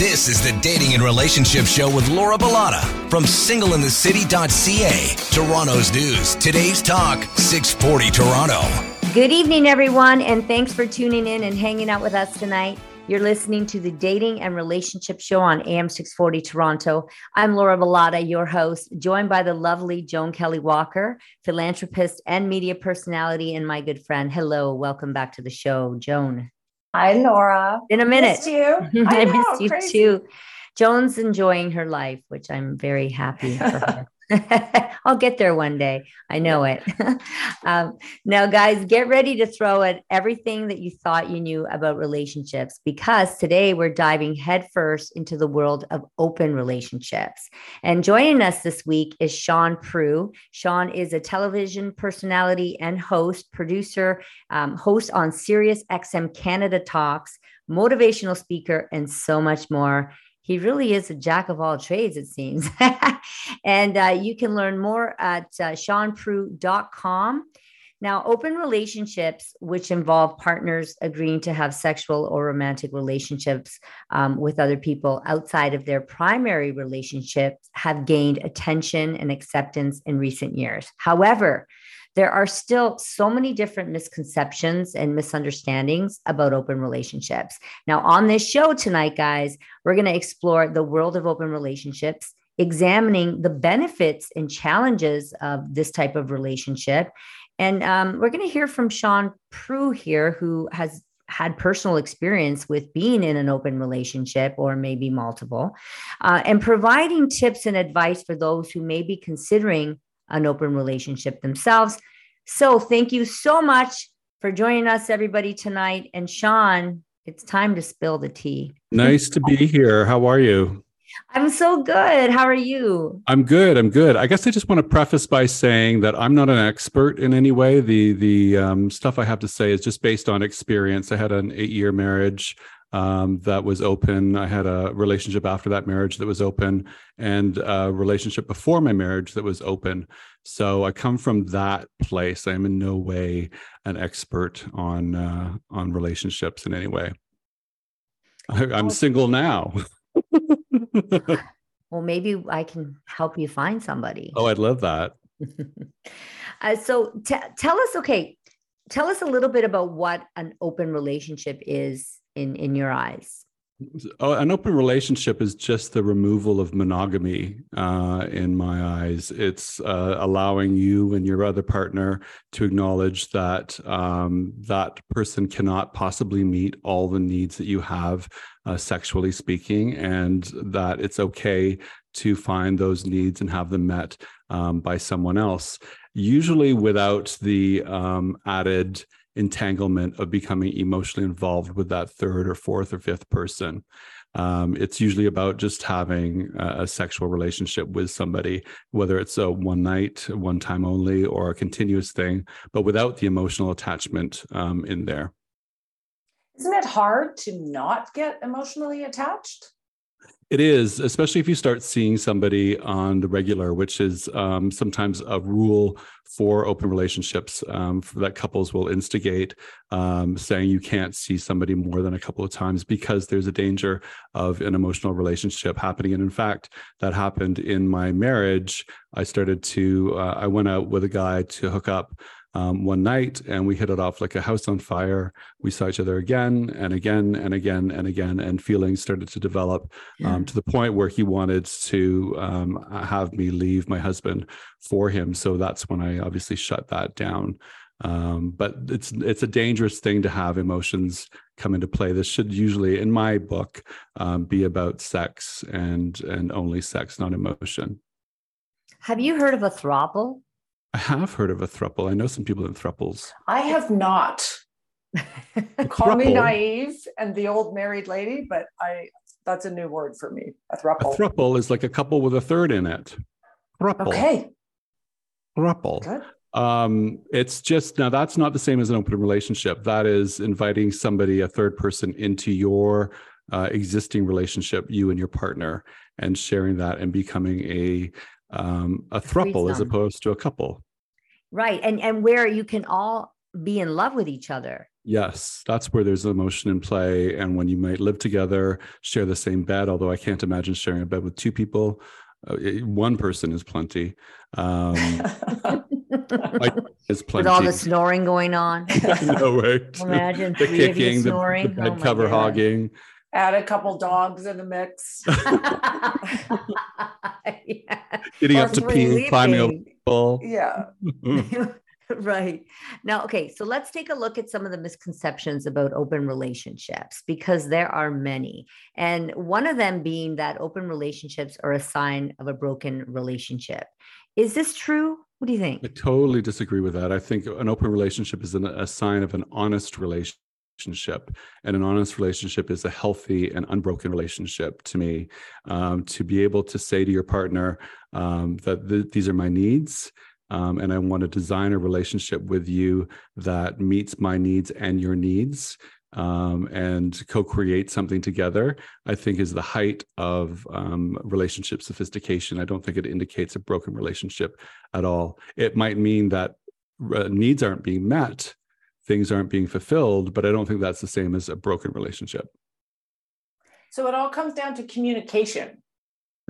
This is the Dating and Relationship Show with Laura Bilotta from singleinthecity.ca. Toronto's news, today's talk, 640 Toronto. Good evening, everyone, and thanks for tuning in and hanging out with us tonight. You're listening to the Dating and Relationship Show on AM 640 Toronto. I'm Laura Bilotta, your host, joined by the lovely Joan Kelley Walker, philanthropist and media personality, and my good friend. Hello, welcome back to the show, Joan. Hi, Laura. In a minute. Missed you. I, I know, missed you crazy. too. Joan's enjoying her life, which I'm very happy for her. I'll get there one day. I know it. um, now, guys, get ready to throw at everything that you thought you knew about relationships because today we're diving headfirst into the world of open relationships. And joining us this week is Shaun Proulx. Shaun is a television personality and host, producer, um, host on Sirius XM Canada Talks, motivational speaker, and so much more he really is a jack of all trades, it seems. and uh, you can learn more at uh, shaunproulx.com. Now, open relationships, which involve partners agreeing to have sexual or romantic relationships um, with other people outside of their primary relationships, have gained attention and acceptance in recent years. However, there are still so many different misconceptions and misunderstandings about open relationships. Now, on this show tonight, guys, we're going to explore the world of open relationships, examining the benefits and challenges of this type of relationship. And um, we're going to hear from Shaun Proulx here, who has had personal experience with being in an open relationship or maybe multiple, uh, and providing tips and advice for those who may be considering an open relationship themselves. So, thank you so much for joining us, everybody, tonight. And Shaun, it's time to spill the tea. Nice to be here. How are you? I'm so good. How are you? I'm good. I'm good. I guess I just want to preface by saying that I'm not an expert in any way. The the um, stuff I have to say is just based on experience. I had an eight year marriage um, that was open. I had a relationship after that marriage that was open, and a relationship before my marriage that was open. So I come from that place. I am in no way an expert on uh, on relationships in any way. I, I'm single now. well, maybe I can help you find somebody. Oh, I'd love that. uh, so t- tell us, okay, tell us a little bit about what an open relationship is in in your eyes. Oh, an open relationship is just the removal of monogamy uh, in my eyes. It's uh, allowing you and your other partner to acknowledge that um, that person cannot possibly meet all the needs that you have, uh, sexually speaking, and that it's okay to find those needs and have them met um, by someone else, usually without the um, added entanglement of becoming emotionally involved with that third or fourth or fifth person. Um, it's usually about just having a, a, sexual relationship with somebody, whether it's a one night, one time only, or a continuous thing, but without the emotional attachment um, in there. Isn't it hard to not get emotionally attached? It is, especially if you start seeing somebody on the regular, which is um, sometimes a rule for open relationships um, that couples will instigate, um, saying you can't see somebody more than a couple of times because there's a danger of an emotional relationship happening. And in fact, that happened in my marriage. I started to, uh, I went out with a guy to hook up um, one night and we hit it off like a house on fire. We saw each other again and again and again and again, and feelings started to develop um, to the point where he wanted to um, have me leave my husband for him. So that's when I obviously shut that down. Um, but it's it's a dangerous thing to have emotions come into play. This should usually, in my book, um, be about sex and and only sex, not emotion. Have you heard of a throuple? I have heard of a thruple. I know some people in thruples. I have not. Call me naive and the old married lady, but I that's a new word for me. A thruple. A thruple is like a couple with a third in it. Thruple. Okay. Thruple. Good. Um, it's just now that's not the same as an open relationship. That is inviting somebody, a third person, into your uh, existing relationship, you and your partner, and sharing that and becoming a um, a thruple as opposed to a couple. Right, and and where you can all be in love with each other. Yes, that's where there's emotion in play. And when you might live together, share the same bed, although I can't imagine sharing a bed with two people. Uh, one person is plenty. Um, is plenty. With all the snoring going on. no way. Imagine the kicking, you snoring. The, the bed oh cover God. hogging. Add a couple dogs in the mix. yeah. Getting or up to pee, climbing over. Yeah. right. Now, okay, so let's take a look at some of the misconceptions about open relationships because there are many. And one of them being that open relationships are a sign of a broken relationship. Is this true? What do you think? I totally disagree with that. I think an open relationship is an, a sign of an honest relationship relationship and an honest relationship is a healthy and unbroken relationship to me um, to be able to say to your partner um, that th- these are my needs um, and I want to design a relationship with you that meets my needs and your needs um, and co-create something together i think is the height of um, relationship sophistication. I don't think it indicates a broken relationship at all. It might mean that uh, needs aren't being met things aren't being fulfilled but i don't think that's the same as a broken relationship so it all comes down to communication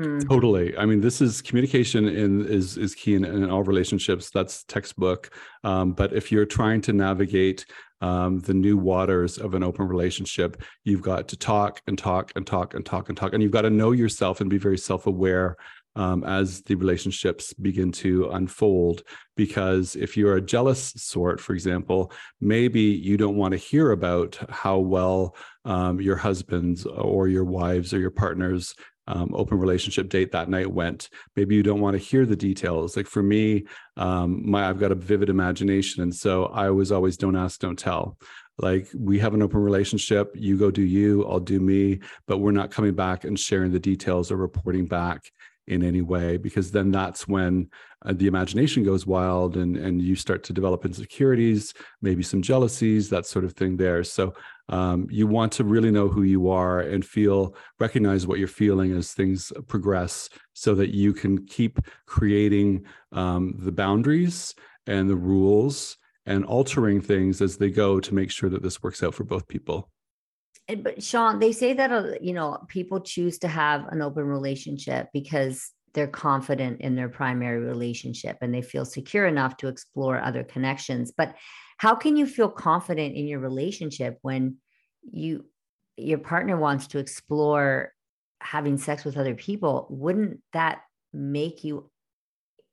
Mm. Totally. I mean, this is communication in is is key in, in all relationships. That's textbook. Um, but if you're trying to navigate um, the new waters of an open relationship, you've got to talk and talk and talk and talk and talk, and you've got to know yourself and be very self-aware um, as the relationships begin to unfold. Because if you're a jealous sort, for example, maybe you don't want to hear about how well um, your husband's or your wives or your partner's um, open relationship date that night went. Maybe you don't want to hear the details. Like for me, um, my I've got a vivid imagination, and so I was always don't ask, don't tell. Like we have an open relationship. You go do you, I'll do me, but we're not coming back and sharing the details or reporting back in any way because then that's when uh, the imagination goes wild and and you start to develop insecurities maybe some jealousies that sort of thing there. So um, you want to really know who you are and feel recognize what you're feeling as things progress so that you can keep creating um, the boundaries and the rules and altering things as they go to make sure that this works out for both people but Shaun, they say that uh, you know people choose to have an open relationship because they're confident in their primary relationship and they feel secure enough to explore other connections. But how can you feel confident in your relationship when you your partner wants to explore having sex with other people? Wouldn't that make you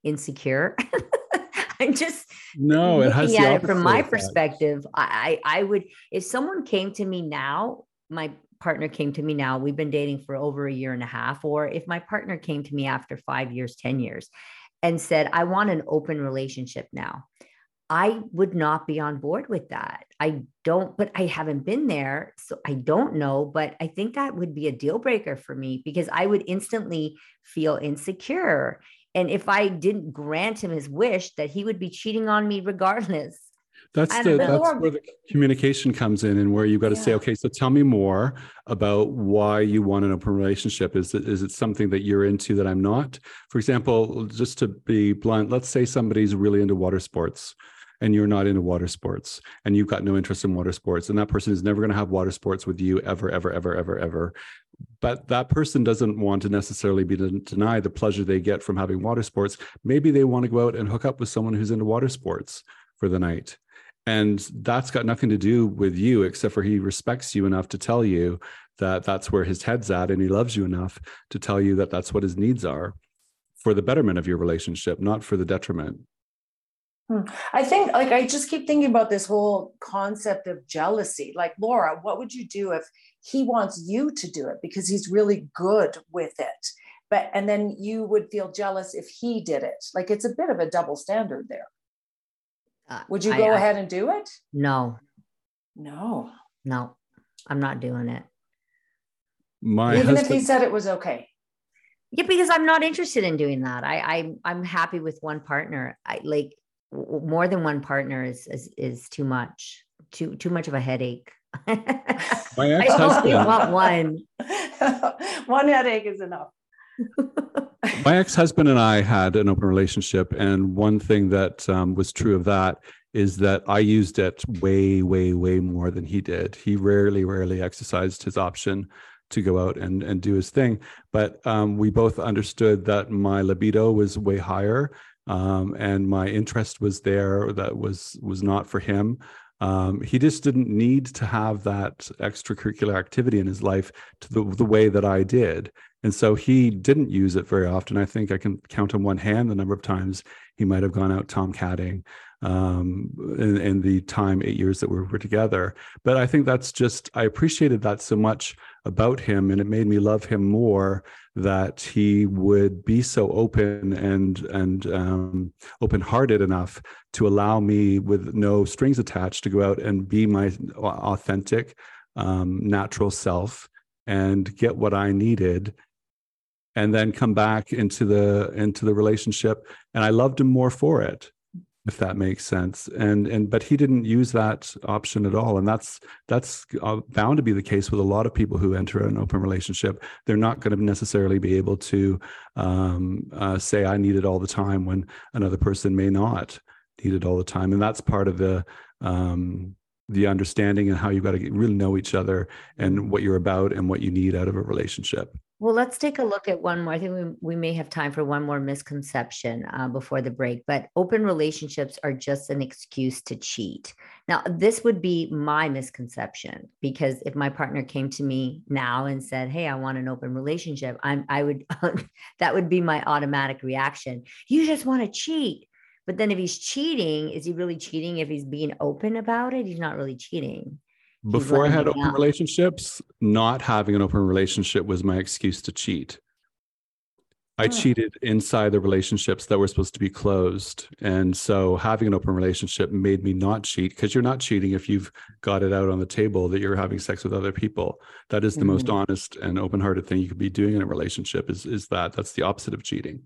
insecure? I'm just no. It has at it from my perspective. I I would if someone came to me now my partner came to me now, we've been dating for over a year and a half, or if my partner came to me after five years, 10 years, and said, I want an open relationship now, I would not be on board with that. I don't, but I haven't been there. So I don't know. But I think that would be a deal breaker for me because I would instantly feel insecure. And if I didn't grant him his wish, that he would be cheating on me regardless. That's the that's where the communication comes in, and where you've got to yeah. say, okay, so tell me more about why you want an open relationship. Is it is it something that you're into that I'm not? For example, just to be blunt, let's say somebody's really into water sports and you're not into water sports and you've got no interest in water sports and that person is never going to have water sports with you ever ever ever ever ever but that person doesn't want to necessarily be denied the pleasure they get from having water sports maybe they want to go out and hook up with someone who's into water sports for the night and that's got nothing to do with you except for he respects you enough to tell you that that's where his head's at and he loves you enough to tell you that that's what his needs are for the betterment of your relationship not for the detriment hmm. I think, like, I just keep thinking about this whole concept of jealousy. Like, Laura, what would you do if he wants you to do it because he's really good with it? But, and then you would feel jealous if he did it. Like, it's a bit of a double standard there. Uh, Would you go I, ahead and do it? No. No. No, I'm not doing it. My even husband, if he said it was okay. Yeah, because I'm not interested in doing that. I, I I'm happy with one partner. I like more than one partner is is, is too much. Too too much of a headache. My ex-husband. I only want one. one headache is enough. My ex husband and I had an open relationship. And one thing that um, was true of that is that I used it way, way, way more than he did. He rarely, rarely exercised his option to go out and, and do his thing. But um, we both understood that my libido was way higher um, and my interest was there that was was not for him. Um, he just didn't need to have that extracurricular activity in his life to the, the way that I did. And so he didn't use it very often. I think I can count on one hand the number of times he might have gone out tomcatting um, in, in, the time eight years that we were together. But I think that's just I appreciated that so much about him, and it made me love him more that he would be so open and and um, open hearted enough to allow me with no strings attached to go out and be my authentic, um, natural self and get what I needed and then come back into the into the relationship. And i loved him more for it if that makes sense. And and but he didn't use that option at all. And that's that's uh, bound to be the case with a lot of people who enter an open relationship. They're not going to necessarily be able to um, uh, say i need it all the time when another person may not need it all the time. And that's part of the um, the understanding and how you've got to really know each other and what you're about and what you need out of a relationship well, let's take a look at one more. I think we, we may have time for one more misconception uh, before the break, but open relationships are just an excuse to cheat. Now, this would be my misconception because if my partner came to me now and said, Hey, I want an open relationship, I'm, I would, that would be my automatic reaction. You just want to cheat. But then if he's cheating, is he really cheating if he's being open about it? He's not really cheating before I had open out. relationships, not having an open relationship was my excuse to cheat. I oh. cheated inside the relationships that were supposed to be closed. And so having an open relationship made me not cheat because you're not cheating if you've got it out on the table that you're having sex with other people. That is the mm-hmm. most honest and open-hearted thing you could be doing in a relationship is, is that that's the opposite of cheating.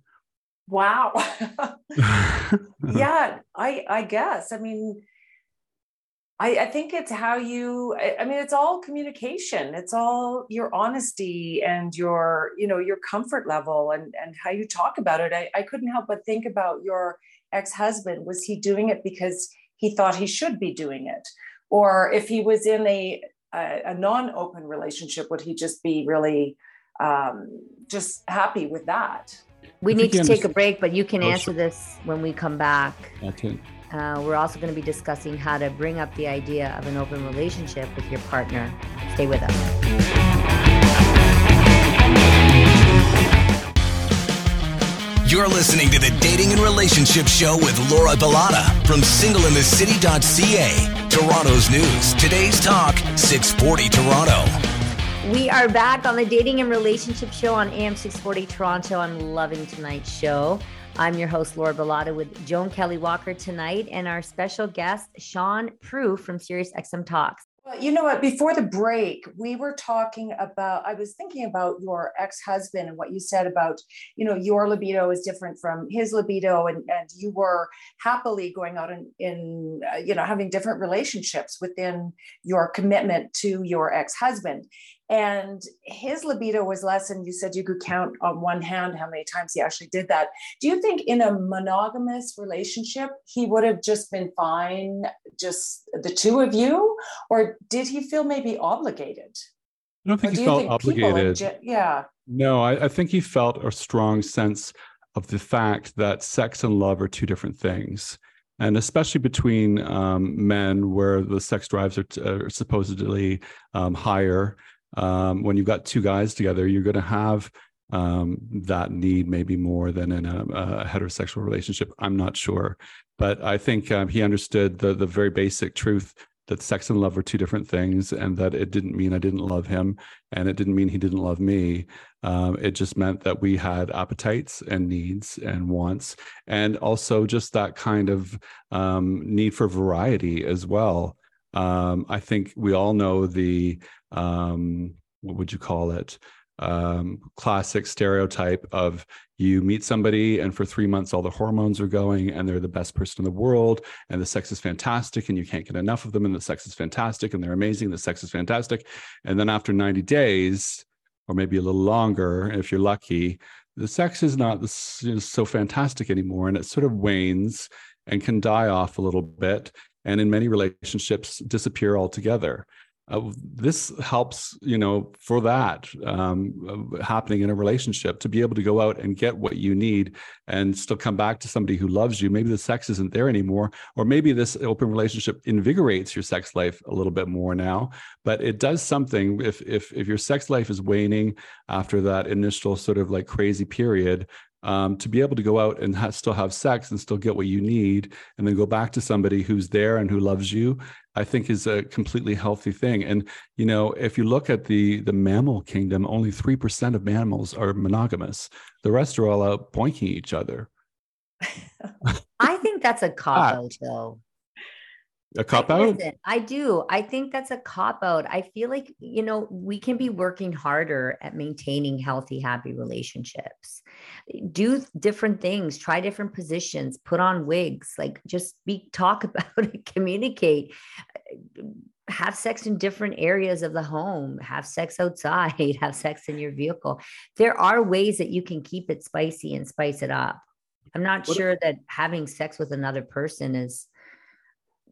Wow. yeah, I I guess. I mean, I, I think it's how you I mean it's all communication. It's all your honesty and your, you know, your comfort level and and how you talk about it. I, I couldn't help but think about your ex-husband. Was he doing it because he thought he should be doing it? Or if he was in a a, a non-open relationship, would he just be really um, just happy with that? We need to take a break, but you can oh, answer sure. this when we come back. Okay. Uh, we're also going to be discussing how to bring up the idea of an open relationship with your partner. Stay with us. You're listening to the Dating and Relationship Show with Laura Bilotta from singleinthecity.ca. Toronto's news. Today's talk, 640 Toronto. We are back on the Dating and Relationship Show on AM 640 Toronto. I'm loving tonight's show. I'm your host, Laura Bilotta, with Joan Kelley Walker tonight, and our special guest, Shaun Proulx from Sirius XM Talks. Well, you know what? Before the break, we were talking about, I was thinking about your ex husband and what you said about, you know, your libido is different from his libido, and, and you were happily going out and, in, uh, you know, having different relationships within your commitment to your ex husband and his libido was less and you said you could count on one hand how many times he actually did that. Do you think in a monogamous relationship he would have just been fine just the two of you? Or did he feel maybe obligated? I don't think or he do felt obligated. like, yeah. No I, I think he felt a strong sense of the fact that sex and love are two different things. And especially between um, men where the sex drives are, t- are supposedly um, higher um, when you've got two guys together, you're going to have um, that need maybe more than in a, a, heterosexual relationship. I'm not sure, but I think um, he understood the the very basic truth that sex and love are two different things, and that it didn't mean I didn't love him, and it didn't mean he didn't love me. Um, it just meant that we had appetites and needs and wants, and also just that kind of um, need for variety as well. Um, I think we all know the um, what would you call it? Um, classic stereotype of you meet somebody and for three months all the hormones are going and they're the best person in the world and the sex is fantastic and you can't get enough of them and the sex is fantastic and they're amazing the sex is fantastic and then after 90 days or maybe a little longer if you're lucky the sex is not so fantastic anymore and it sort of wanes and can die off a little bit and in many relationships disappear altogether uh, this helps you know for that um, uh, happening in a relationship to be able to go out and get what you need and still come back to somebody who loves you. Maybe the sex isn't there anymore or maybe this open relationship invigorates your sex life a little bit more now. But it does something if if if your sex life is waning after that initial sort of like crazy period um, to be able to go out and ha- still have sex and still get what you need and then go back to somebody who's there and who loves you i think is a completely healthy thing. And you know if you look at the the mammal kingdom only 3% of mammals are monogamous. The rest are all out boinking each other. I think that's a cop out though. A cop out? i do. I think that's a cop out. I feel like you know we can be working harder at maintaining healthy happy relationships do different things try different positions put on wigs like just speak talk about it communicate. Uh, have sex in different areas of the home have sex outside have sex in your vehicle. There are ways that you can keep it spicy and spice it up. I'm not what sure if- that having sex with another person is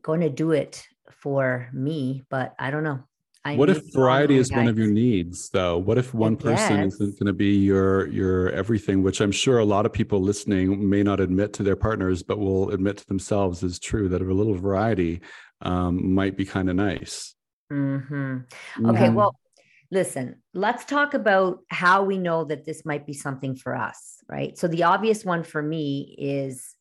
going to do it for me, but I don't know. I what if variety is one of your needs though? What if one person isn't going to be your your everything, which I'm sure a lot of people listening may not admit to their partners, but will admit to themselves is true that a little variety um, might be kind of nice. Mm-hmm. Okay, mm-hmm. well, listen, let's talk about how we know that this might be something for us, right? So the obvious one for me is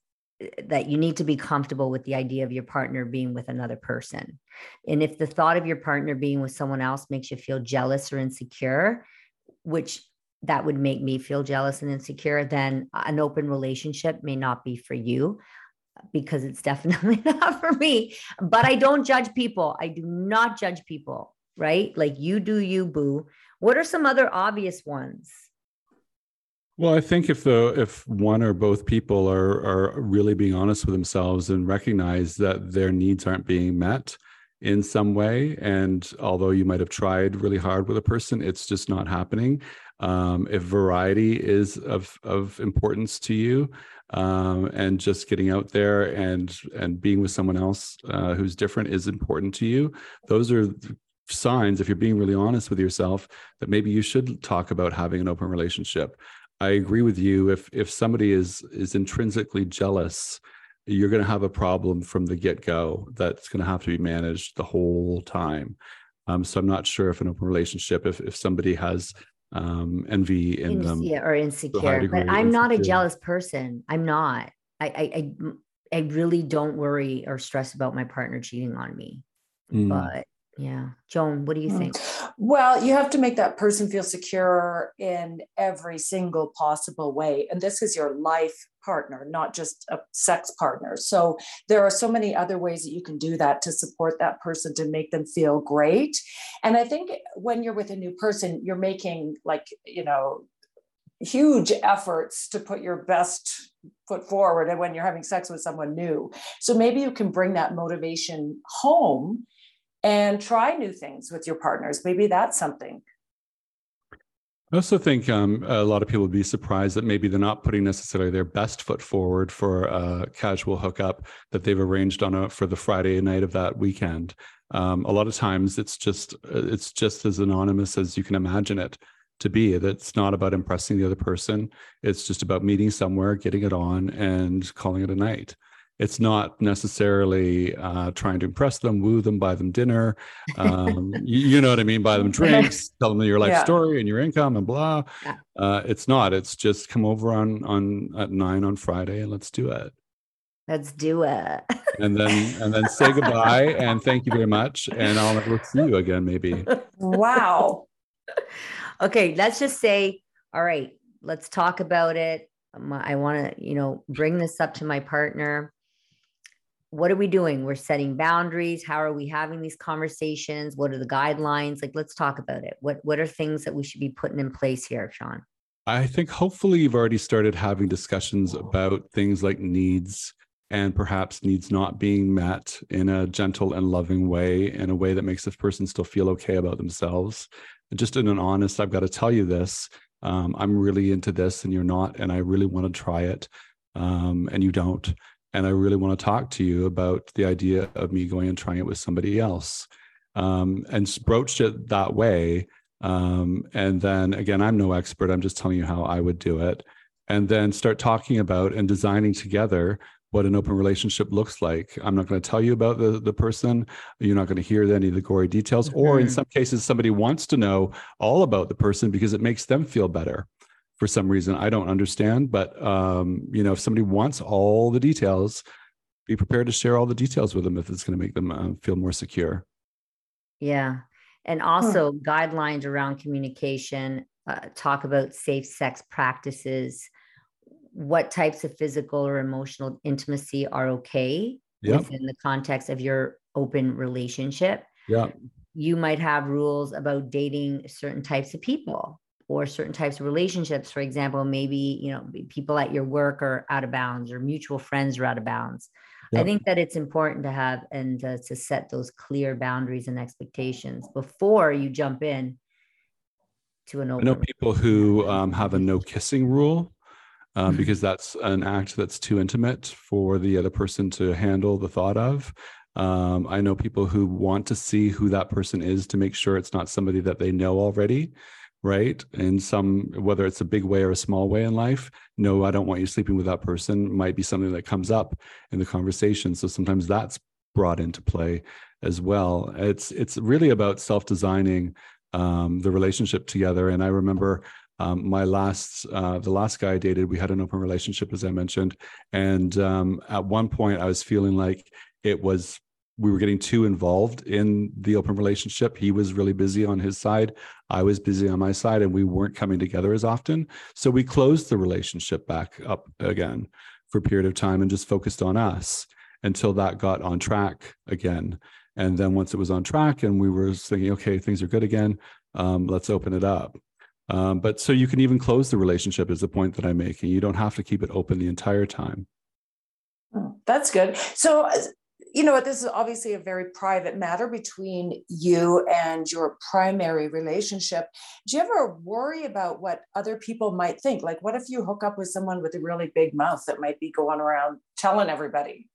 that you need to be comfortable with the idea of your partner being with another person. And if the thought of your partner being with someone else makes you feel jealous or insecure, which that would make me feel jealous and insecure, then an open relationship may not be for you because it's definitely not for me. But I don't judge people. I do not judge people, right? Like you do you, boo. What are some other obvious ones? Well, I think if the if one or both people are are really being honest with themselves and recognize that their needs aren't being met in some way, and although you might have tried really hard with a person, it's just not happening. Um, if variety is of of importance to you, um, and just getting out there and and being with someone else uh, who's different is important to you, those are signs if you're being really honest with yourself that maybe you should talk about having an open relationship I agree with you. If if somebody is is intrinsically jealous, you're going to have a problem from the get go. That's going to have to be managed the whole time. Um, so I'm not sure if an open relationship, if if somebody has um, envy in, them, yeah, or insecure, but I'm not a jealous person. I'm not. I, I I I really don't worry or stress about my partner cheating on me. Mm. But yeah. Joan, what do you hmm. think? Well, you have to make that person feel secure in every single possible way. And this is your life partner, not just a sex partner. So there are so many other ways that you can do that to support that person to make them feel great. And I think when you're with a new person, you're making like, you know, huge efforts to put your best foot forward and when you're having sex with someone new. So maybe you can bring that motivation home and try new things with your partners. Maybe that's something. I also think um, a lot of people would be surprised that maybe they're not putting necessarily their best foot forward for a casual hookup that they've arranged on a for the Friday night of that weekend. Um, a lot of times, it's just it's just as anonymous as you can imagine it to be. That it's not about impressing the other person. It's just about meeting somewhere, getting it on, and calling it a night it's not necessarily uh, trying to impress them, woo them, buy them dinner. Um, you, you, know what I mean? Buy them drinks, tell them your life yeah. story and your income and blah. Yeah. Uh, it's not. It's just come over on on at nine on Friday and let's do it. Let's do it. and then and then say goodbye and thank you very much. And I'll never see you again, maybe. Wow. okay, let's just say, all right, let's talk about it. I want to, you know, bring this up to my partner what are we doing? We're setting boundaries. How are we having these conversations? What are the guidelines? Like, let's talk about it. What What are things that we should be putting in place here, Shaun? I think hopefully you've already started having discussions about things like needs and perhaps needs not being met in a gentle and loving way, in a way that makes this person still feel okay about themselves. Just in an honest, I've got to tell you this. Um, I'm really into this and you're not, and I really want to try it. Um, and you don't and I really want to talk to you about the idea of me going and trying it with somebody else. Um, and broached it that way. Um, and then again, I'm no expert. I'm just telling you how I would do it. And then start talking about and designing together what an open relationship looks like. I'm not going to tell you about the, the person. You're not going to hear any of the gory details. Mm-hmm. Or in mm-hmm. some cases, somebody wants to know all about the person because it makes them feel better for some reason. I don't understand. But um, you know, if somebody wants all the details, be prepared to share all the details with them if it's going to make them uh, feel more secure. Yeah. And also hmm. guidelines around communication, uh, talk about safe sex practices what types of physical or emotional intimacy are okay yep. within the context of your open relationship. Yeah. You might have rules about dating certain types of people or certain types of relationships. For example, maybe, you know, people at your work are out of bounds or mutual friends are out of bounds. Yep. I think that it's important to have and uh, to set those clear boundaries and expectations before you jump in to an open. I know people who um, have a no kissing rule um, because that's an act that's too intimate for the other person to handle the thought of. Um, I know people who want to see who that person is to make sure it's not somebody that they know already, right? In some, whether it's a big way or a small way in life, no, I don't want you sleeping with that person might be something that comes up in the conversation. So sometimes that's brought into play as well. It's it's really about self designing um, the relationship together. And I remember um, my last, uh, the last guy I dated, we had an open relationship, as I mentioned, and um, at one point I was feeling like it was we were getting too involved in the open relationship. He was really busy on his side, I was busy on my side, and we weren't coming together as often. So we closed the relationship back up again for a period of time and just focused on us until that got on track again. And then once it was on track and we were thinking, okay, things are good again, um, let's open it up. Um, but so you can even close the relationship is the point that I'm making. You don't have to keep it open the entire time. Oh, that's good. So, uh, you know what? This is obviously a very private matter between you and your primary relationship. Do you ever worry about what other people might think? Like, what if you hook up with someone with a really big mouth that might be going around telling everybody?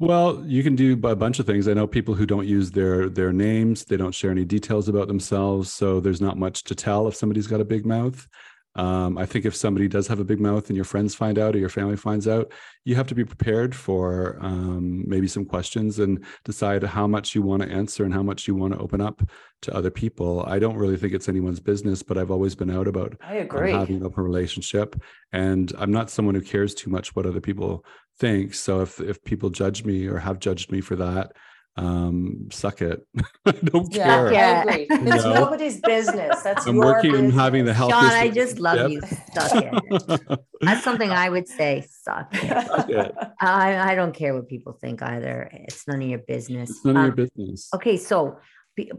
Well, you can do a bunch of things. I know people who don't use their their names. They don't share any details about themselves, so there's not much to tell if somebody's got a big mouth. Um, I think if somebody does have a big mouth and your friends find out or your family finds out, you have to be prepared for um, maybe some questions and decide how much you want to answer and how much you want to open up to other people. I don't really think it's anyone's business, but I've always been out about I agree. Um, having an open relationship. And I'm not someone who cares too much what other people think. So if if people judge me or have judged me for that, um suck it. I don't yeah, care. Yeah. i agree it's know? nobody's business. That's i'm working business. and having the health Shaun, i just love you. Suck it. That's something i would say. Suck it, suck it. I, I don't care what people think either. It's none of your business. It's none um, of your um, business. okay so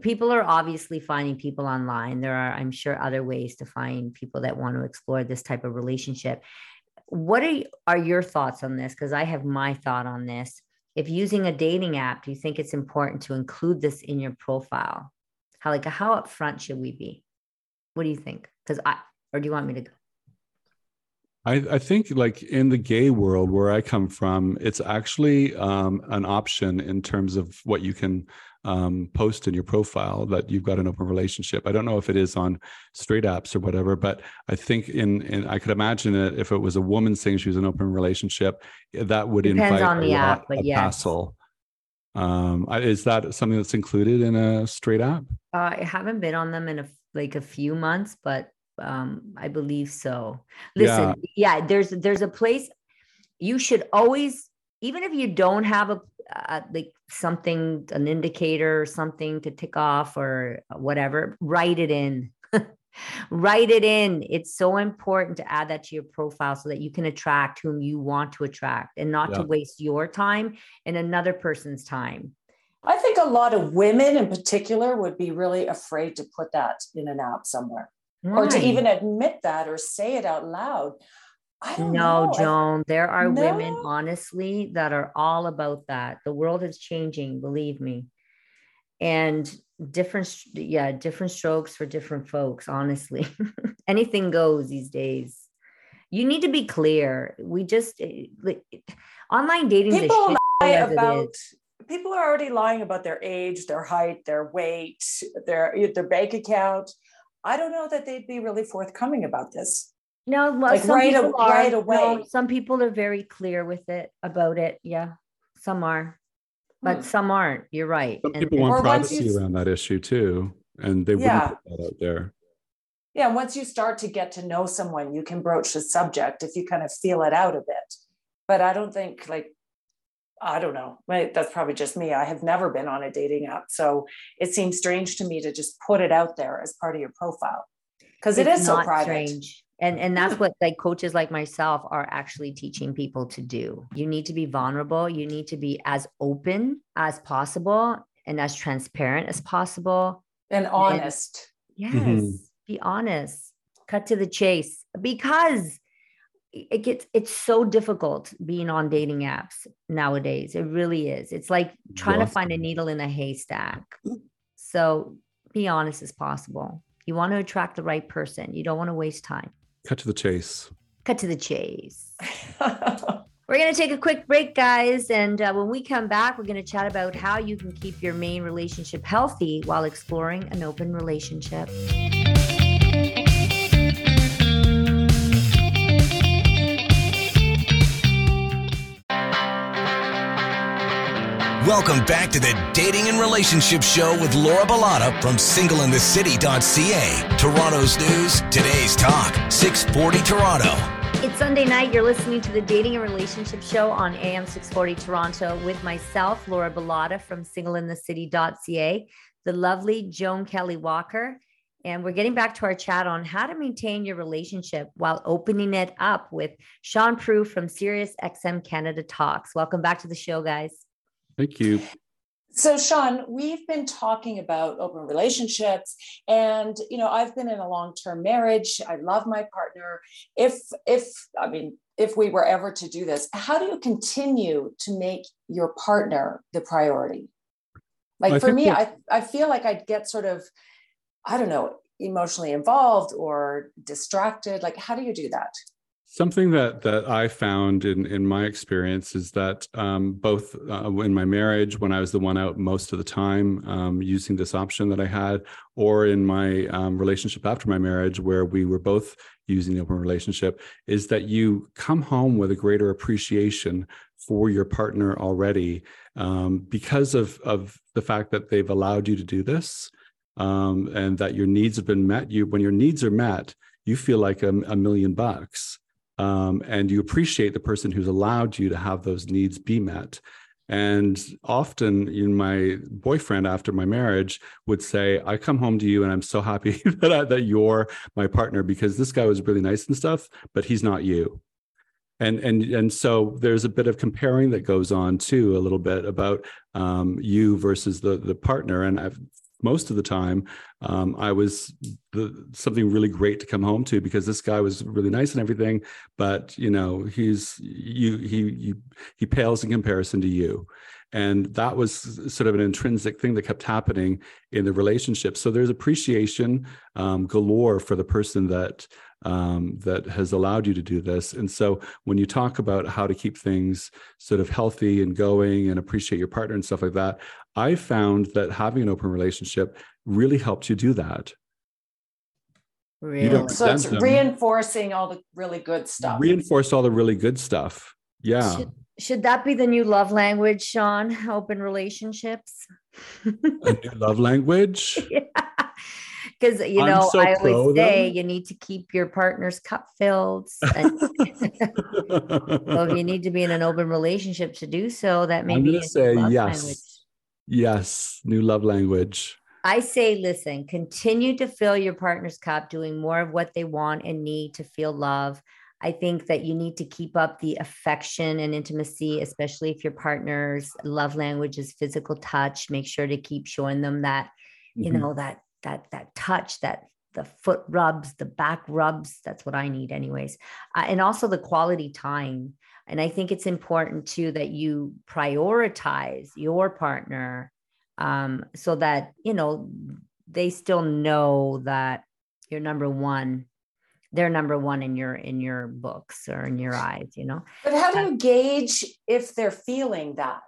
people are obviously finding people online. There are i'm sure other ways to find people that want to explore this type of relationship. What are, are your thoughts on this? Because i have my thought on this if using a dating app, do you think it's important to include this in your profile? How like how upfront should we be? What do you think? Because I or do you want me to go? I, I think like in the gay world where I come from, it's actually um, an option in terms of what you can um, post in your profile that you've got an open relationship. I don't know if it is on straight apps or whatever, but I think in, in I could imagine it if it was a woman saying she was an open relationship, that would Depends invite on the a app, but yes. hassle. Um, is that something that's included in a straight app? Uh, I haven't been on them in a, like a few months, but um, I believe so. Listen, yeah. yeah, there's there's a place you should always, even if you don't have a uh, like something, an indicator or something to tick off or whatever, write it in. write it in. It's so important to add that to your profile so that you can attract whom you want to attract and not yeah. to waste your time and another person's time. I think a lot of women in particular would be really afraid to put that in an app somewhere right. or to even admit that or say it out loud no, know. Joan, there are no. women, honestly, that are all about that. The world is changing, believe me. And different, yeah, different strokes for different folks, honestly. Anything goes these days. You need to be clear. We just, eh, Online dating people lie about people are already lying about their age, their height, their weight, their their bank account. I don't know that they'd be really forthcoming about this. No, well, like some right, people a, are, right away. No, some people are very clear with it about it. Yeah, some are, but hmm. some aren't. You're right. Some and, people want privacy you, around that issue too, and they yeah. wouldn't put that out there. Yeah, once you start to get to know someone, you can broach the subject if you kind of feel it out a bit. But I don't think like I don't know. That's probably just me. I have never been on a dating app. So it seems strange to me to just put it out there as part of your profile because it is so private. Strange. And, and that's what like coaches like myself are actually teaching people to do. You need to be vulnerable. You need to be as open as possible and as transparent as possible. And honest. And, yes. Mm-hmm. Be honest. Cut to the chase because it gets it's so difficult being on dating apps nowadays. It really is. It's like trying to find a needle in a haystack. So be honest as possible. You want to attract the right person. You don't want to waste time. Cut to the chase. Cut to the chase. We're going to take a quick break guys and uh, when we come back we're going to chat about how you can keep your main relationship healthy while exploring an open relationship Welcome back to the Dating and Relationship Show with Laura Bilotta from singleinthecity.ca. Toronto's news, today's talk, 640 Toronto. It's Sunday night. You're listening to the Dating and Relationship Show on AM 640 Toronto with myself, Laura Bilotta from singleinthecity.ca, the lovely Joan Kelley Walker. And we're getting back to our chat on how to maintain your relationship while opening it up with Shaun Proulx from Sirius XM Canada Talks. Welcome back to the show, guys. Thank you. So, Shaun, we've been talking about open relationships, and you know, I've been in a long-term marriage. I love my partner. If, if I mean, if we were ever to do this, how do you continue to make your partner the priority? Like I for me, I I feel like I'd get sort of, I don't know, emotionally involved or distracted. Like, how do you do that? Something that that I found in in my experience is that um, both uh, in my marriage, when I was the one out most of the time um, using this option that I had, or in my um, relationship after my marriage, where we were both using the open relationship, is that you come home with a greater appreciation for your partner already um, because of of the fact that they've allowed you to do this, um, and that your needs have been met. You when your needs are met, you feel like a, a million bucks um, and you appreciate the person who's allowed you to have those needs be met. And often, in my boyfriend after my marriage would say, "I come home to you, and I'm so happy that I, that you're my partner because this guy was really nice and stuff, but he's not you." And and and so there's a bit of comparing that goes on too, a little bit about um, you versus the the partner. And I've most of the time um, i was the, something really great to come home to because this guy was really nice and everything but you know he's you he he, he pales in comparison to you. And that was sort of an intrinsic thing that kept happening in the relationship. So there's appreciation um, galore for the person that um, that has allowed you to do this and so when you talk about how to keep things sort of healthy and going and appreciate your partner and stuff like that I found that having an open relationship really helps you do that. Really? So it's them. reinforcing all the really good stuff. Reinforce all the really good stuff. Yeah. Should, should that be the new love language, Shaun? Open relationships. a new love language? yeah. Because you know, so I always say you need to keep your partner's cup filled. And well, you need to be in an open relationship to do so, that maybe I'm gonna say yes. Language. Yes, new love language. I say, listen, continue to fill your partner's cup, doing more of what they want and need to feel love. I think that you need to keep up the affection and intimacy, especially if your partner's love language is physical touch. Make sure to keep showing them that, you mm-hmm. know, that that that touch, that the foot rubs, the back rubs. That's what I need, anyways. Uh, and also the quality time. And I think it's important too that you prioritize your partner um, so that, you know, they still know that you're number one they're number one in your in your books or in your eyes you know but how do you gauge if they're feeling that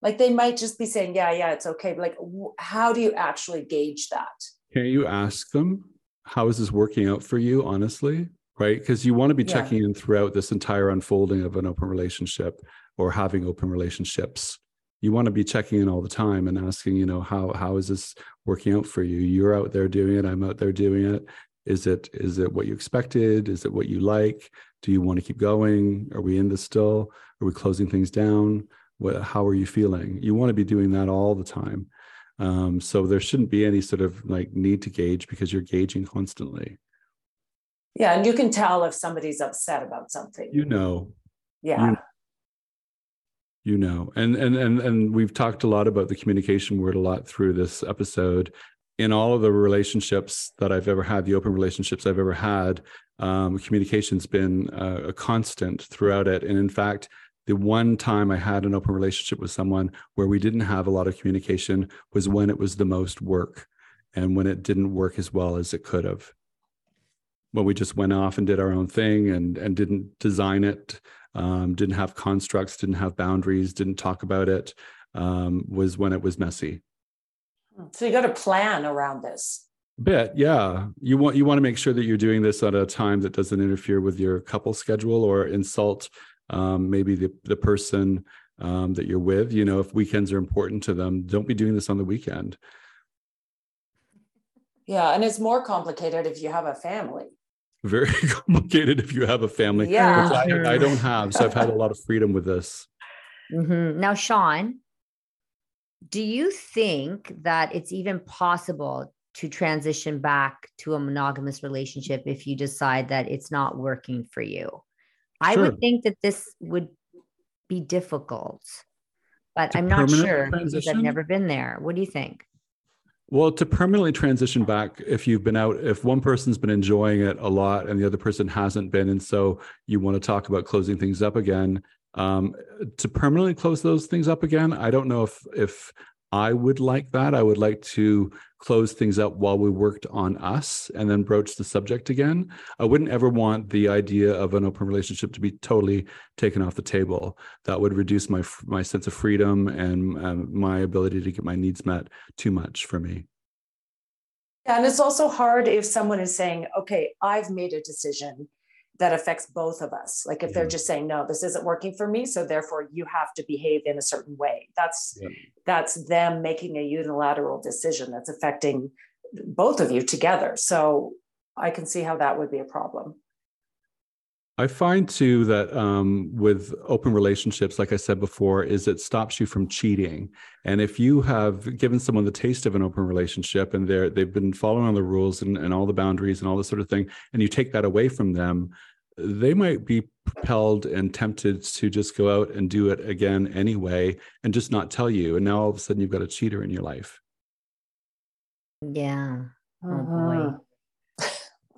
like they might just be saying yeah yeah it's okay but like how do you actually gauge that can you ask them how is this working out for you honestly? Right? Because you want to be yeah. checking in throughout this entire unfolding of an open relationship or having open relationships. You want to be checking in all the time and asking you know how how is this working out for you? You're out there doing it i'm out there doing it. Is it is it what you expected? Is it what you like? Do you want to keep going? Are we in this still? Are we closing things down? What, how are you feeling? You want to be doing that all the time um, so there shouldn't be any sort of like need to gauge because you're gauging constantly. Yeah and you can tell if somebody's upset about something. You know. Yeah. You, you know. And and and and we've talked a lot about the communication word a lot through this episode. In all of the relationships that I've ever had, the open relationships I've ever had, um, communication's been a, a constant throughout it. And in fact, the one time I had an open relationship with someone where we didn't have a lot of communication was when it was the most work and when it didn't work as well as it could have. When we just went off and did our own thing and and didn't design it, um, didn't have constructs, didn't have boundaries, didn't talk about it, um, was when it was messy. So you got to plan around this. Bit, yeah. You want you want to make sure that you're doing this at a time that doesn't interfere with your couple schedule or insult um, maybe the the person um, that you're with. You know, if weekends are important to them, don't be doing this on the weekend. Yeah, and it's more complicated if you have a family. Very complicated if you have a family. Yeah, I, I, don't have, so I've had a lot of freedom with this. Mm-hmm. Now, Shaun, do you think that it's even possible to transition back to a monogamous relationship if you decide that it's not working for you? Sure. I would think that this would be difficult, but to I'm not sure because I've never been there. What do you think? Well, to permanently transition back, if you've been out, if one person's been enjoying it a lot and the other person hasn't been, and so you want to talk about closing things up again, um, to permanently close those things up again i don't know if if i would like that. I would like to close things up while we worked on us and then broach the subject again. I wouldn't ever want the idea of an open relationship to be totally taken off the table. That would reduce my my sense of freedom and um, my ability to get my needs met too much for me. And it's also hard if someone is saying okay i've made a decision that affects both of us. Like if they're just saying no this isn't working for me so therefore you have to behave in a certain way. That's yeah. that's them making a unilateral decision that's affecting both of you together. So i can see how that would be a problem. I find too that um, with open relationships, like I said before, is it stops you from cheating. And if you have given someone the taste of an open relationship and they're they've been following the rules and, and all the boundaries and all this sort of thing, and you take that away from them, they might be propelled and tempted to just go out and do it again anyway and just not tell you. And now all of a sudden you've got a cheater in your life. Yeah. Oh uh-huh. boy.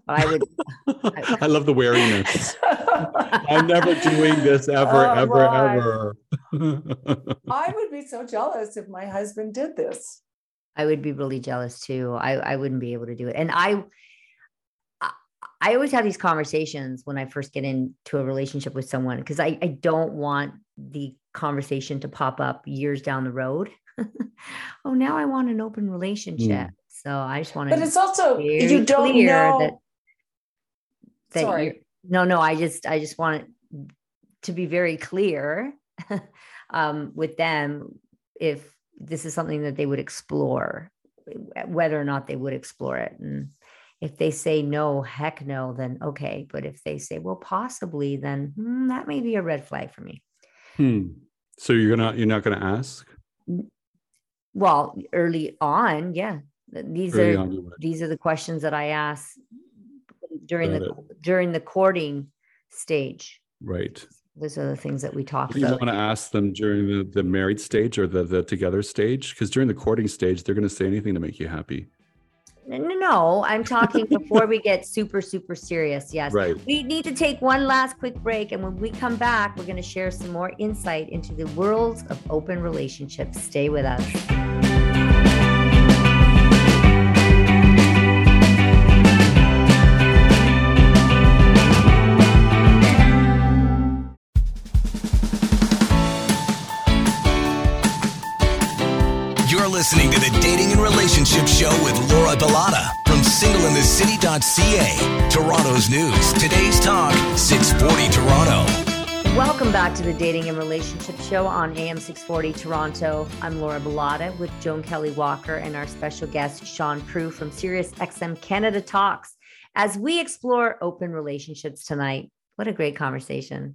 I would. I, love the wariness. I'm never doing this ever, oh, ever, right. ever. I would be so jealous if my husband did this. I would be really jealous too. I, I wouldn't be able to do it. And I, I always have these conversations when I first get into a relationship with someone because I, I don't want the conversation to pop up years down the road. oh, now I want an open relationship. Mm. So I just want to. But it's also you don't know that. that Sorry. No, no. I just I just want to be very clear um, with them if this is something that they would explore, whether or not they would explore it, and if they say no, heck no, then okay. But if they say, well, possibly, then hmm, that may be a red flag for me. Hmm. So you're gonna you're not going to ask. Well, early on, yeah. These early are these are the questions that I ask during Got the it. during the courting stage. Right. Those are the things that we talk about. You want to ask them during the, the married stage or the, the together stage? Because during the courting stage, they're going to say anything to make you happy. No, I'm talking before we get super, super serious. Yes. Right. We need to take one last quick break. And when we come back, we're going to share some more insight into the worlds of open relationships. Stay with us. You're listening to the Relationship Show with Laura Bilotta from singleinthecity.ca. Toronto's news, today's talk, 640 Toronto. Welcome back to the Dating and Relationship Show on AM 640 Toronto. I'm Laura Bilotta with Joan Kelley Walker and our special guest, Shaun Proulx from Sirius XM Canada Talks. As we explore open relationships tonight, what a great conversation.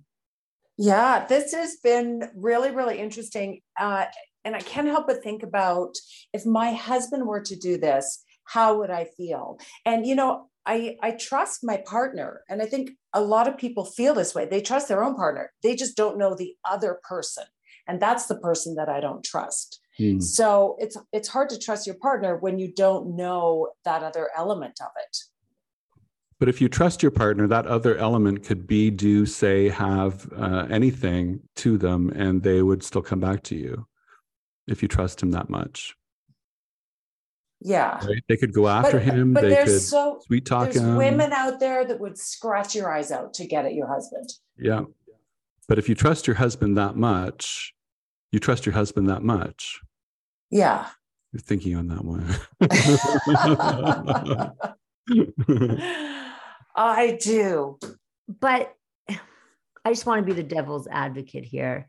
Yeah, this has been really, really interesting. Uh, and I can't help but think about if my husband were to do this, how would I feel? And, you know, I, I trust my partner. And I think a lot of people feel this way. They trust their own partner, they just don't know the other person. And that's the person that I don't trust. Hmm. So it's it's hard to trust your partner when you don't know that other element of it. But if you trust your partner, that other element could be, do, say, have uh, anything to them, and they would still come back to you if you trust him that much. Yeah. Right? They could go after but, him. But they there's could so, sweet talk there's him. women out there that would scratch your eyes out to get at your husband. Yeah. But if you trust your husband that much, you trust your husband that much. Yeah. You're thinking on that one. I do. But I just want to be the devil's advocate here.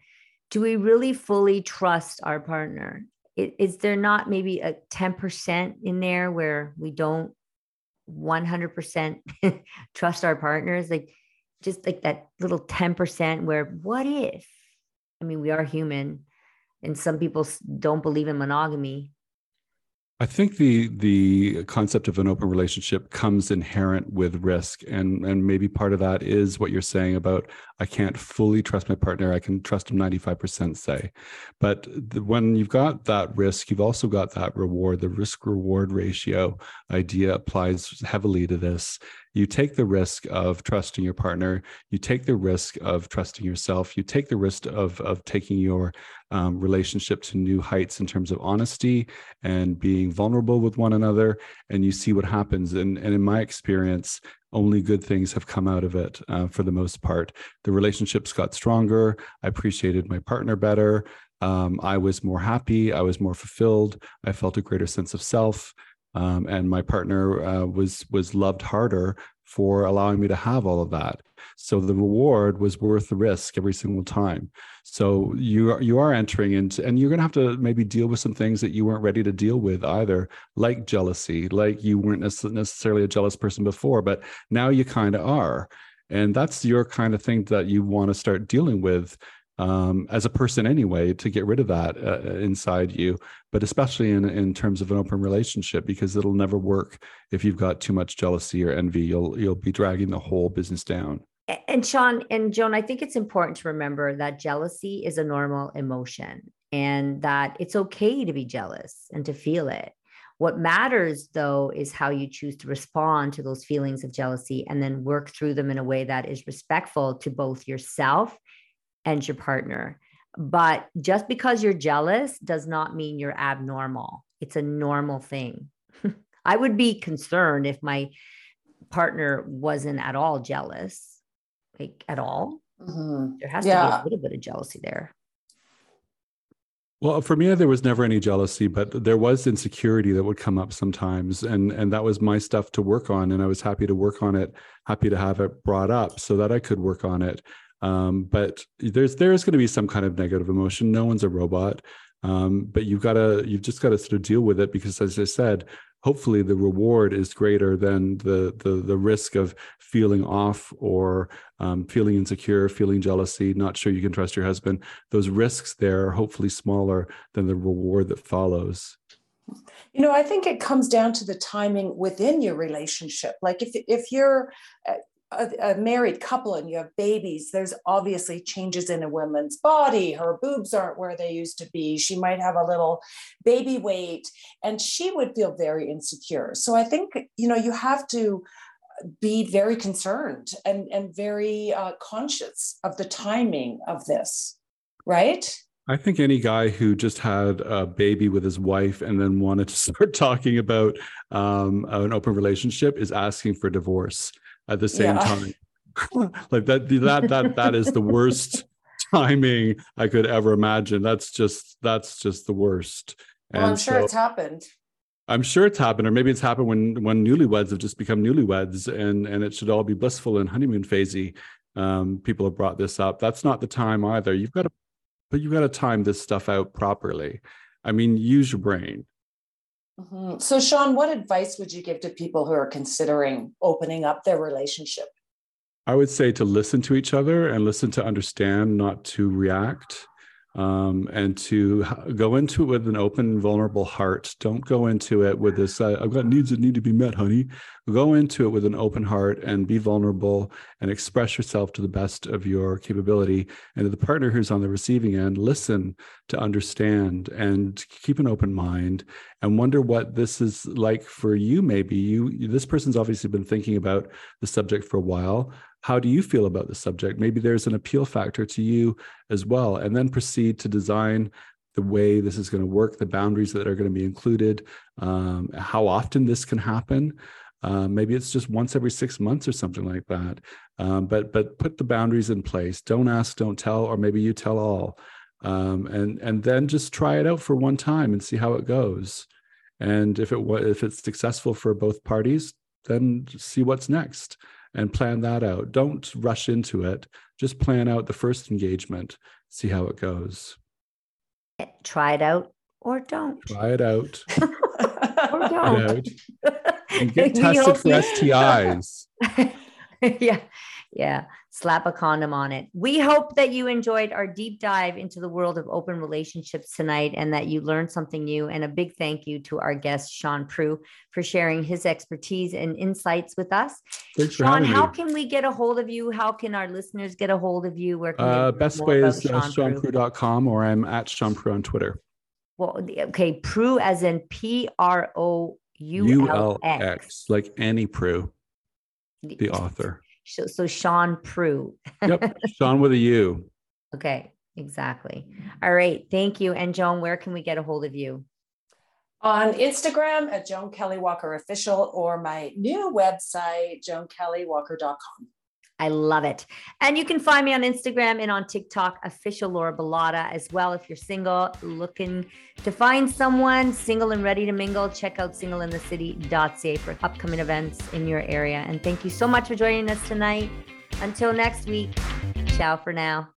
Do we really fully trust our partner? Is there not maybe a 10% in there where we don't 100% trust our partners? Like, just like that little 10% where what if? I mean, we are human and some people don't believe in monogamy. I think the the concept of an open relationship comes inherent with risk, and and maybe part of that is what you're saying about I can't fully trust my partner. I can trust him 95 percent, say, but the, when you've got that risk, you've also got that reward. The risk reward ratio idea applies heavily to this, you take the risk of trusting your partner. You take the risk of trusting yourself. You take the risk of of taking your um, relationship to new heights in terms of honesty and being vulnerable with one another and you see what happens. And, and in my experience only good things have come out of it uh, for the most part. The relationships got stronger. I appreciated my partner better. Um, i was more happy. I was more fulfilled. I felt a greater sense of self um, and my partner uh, was was loved harder for allowing me to have all of that. So the reward was worth the risk every single time. So you are, you are entering into, and you're going to have to maybe deal with some things that you weren't ready to deal with either, like jealousy, like you weren't necessarily a jealous person before, but now you kind of are. And that's your kind of thing that you want to start dealing with um, as a person anyway to get rid of that uh, uh, inside you but especially in, in terms of an open relationship because it'll never work if you've got too much jealousy or envy. You'll you'll be dragging the whole business down. And shaun and joan i think it's important to remember that jealousy is a normal emotion and that it's okay to be jealous and to feel it. What matters, though, is how you choose to respond to those feelings of jealousy and then work through them in a way that is respectful to both yourself and your partner. But just because you're jealous does not mean you're abnormal. It's a normal thing. I would be concerned if my partner wasn't at all jealous, like at all. Mm-hmm. There has yeah. to be a little bit of jealousy there. Well, for me, there was never any jealousy, but there was insecurity that would come up sometimes, and and that was my stuff to work on, and I was happy to work on it, happy to have it brought up so that I could work on it. Um, but there's there's going to be some kind of negative emotion. No one's a robot, um, but you've got to you've just got to sort of deal with it because, as I said, hopefully the reward is greater than the the the risk of feeling off or um, feeling insecure, feeling jealousy, not sure you can trust your husband. Those risks there are hopefully smaller than the reward that follows. You know, I think it comes down to the timing within your relationship. Like if if you're a, a, married couple and you have babies, there's obviously changes in a woman's body. Her boobs aren't where they used to be. She might have a little baby weight and she would feel very insecure. So I think, you know, you have to be very concerned and, and very uh, conscious of the timing of this, right? I think any guy who just had a baby with his wife and then wanted to start talking about um, an open relationship is asking for divorce at the same yeah. time. like that that that that is the worst timing I could ever imagine. That's just that's just the worst. Well, I'm sure so, it's happened. I'm sure it's happened, or maybe it's happened when when newlyweds have just become newlyweds, and and it should all be blissful and honeymoon phasey. Um, people have brought this up. That's not the time either. You've got to, but you've got to time this stuff out properly. I mean, use your brain. Mm-hmm. So, Shaun, what advice would you give to people who are considering opening up their relationship? I would say to listen to each other and listen to understand, not to react um, and to go into it with an open, vulnerable heart. Don't go into it with this, uh, I've got needs that need to be met, honey. Go into it with an open heart and be vulnerable and express yourself to the best of your capability. And to the partner who's on the receiving end, listen to understand and keep an open mind and wonder what this is like for you. Maybe you, this person's obviously been thinking about the subject for a while how do you feel about the subject? Maybe there's an appeal factor to you as well. And then proceed to design the way this is going to work, the boundaries that are going to be included, um, how often this can happen. Uh, maybe it's just once every six months or something like that. Um, but but put the boundaries in place. Don't ask, don't tell, or maybe you tell all, um, and and then just try it out for one time and see how it goes. And if it if it's successful for both parties, then see what's next and plan that out. Don't rush into it. Just plan out the first engagement, see how it goes. Try it out or don't. Try it out. or don't. And get tested for STIs. yeah. Yeah slap a condom on it. We hope that you enjoyed our deep dive into the world of open relationships tonight and that you learned something new. And a big thank you to our guest, Shaun Proulx, for sharing his expertise and insights with us. Thanks for Shaun, how me. can we get a hold of you? How can our listeners get a hold of you? Where can uh, best way is uh, shaunproulx.com or I'm at Shaun Proulx on Twitter. Well, okay, Proulx as in P R O U L X, like Annie Proulx, the author. So Shaun Proulx. yep, Shaun with a U. Okay, exactly. All right, thank you. And Joan, where can we get a hold of you? On Instagram at Joan Kelley Walker Official or my new website, joankelleywalker.com. I love it. And you can find me on Instagram and on TikTok, official Laura Bilotta as well. If you're single, looking to find someone single and ready to mingle, check out singleinthecity.ca for upcoming events in your area. And thank you so much for joining us tonight. Until next week, ciao for now.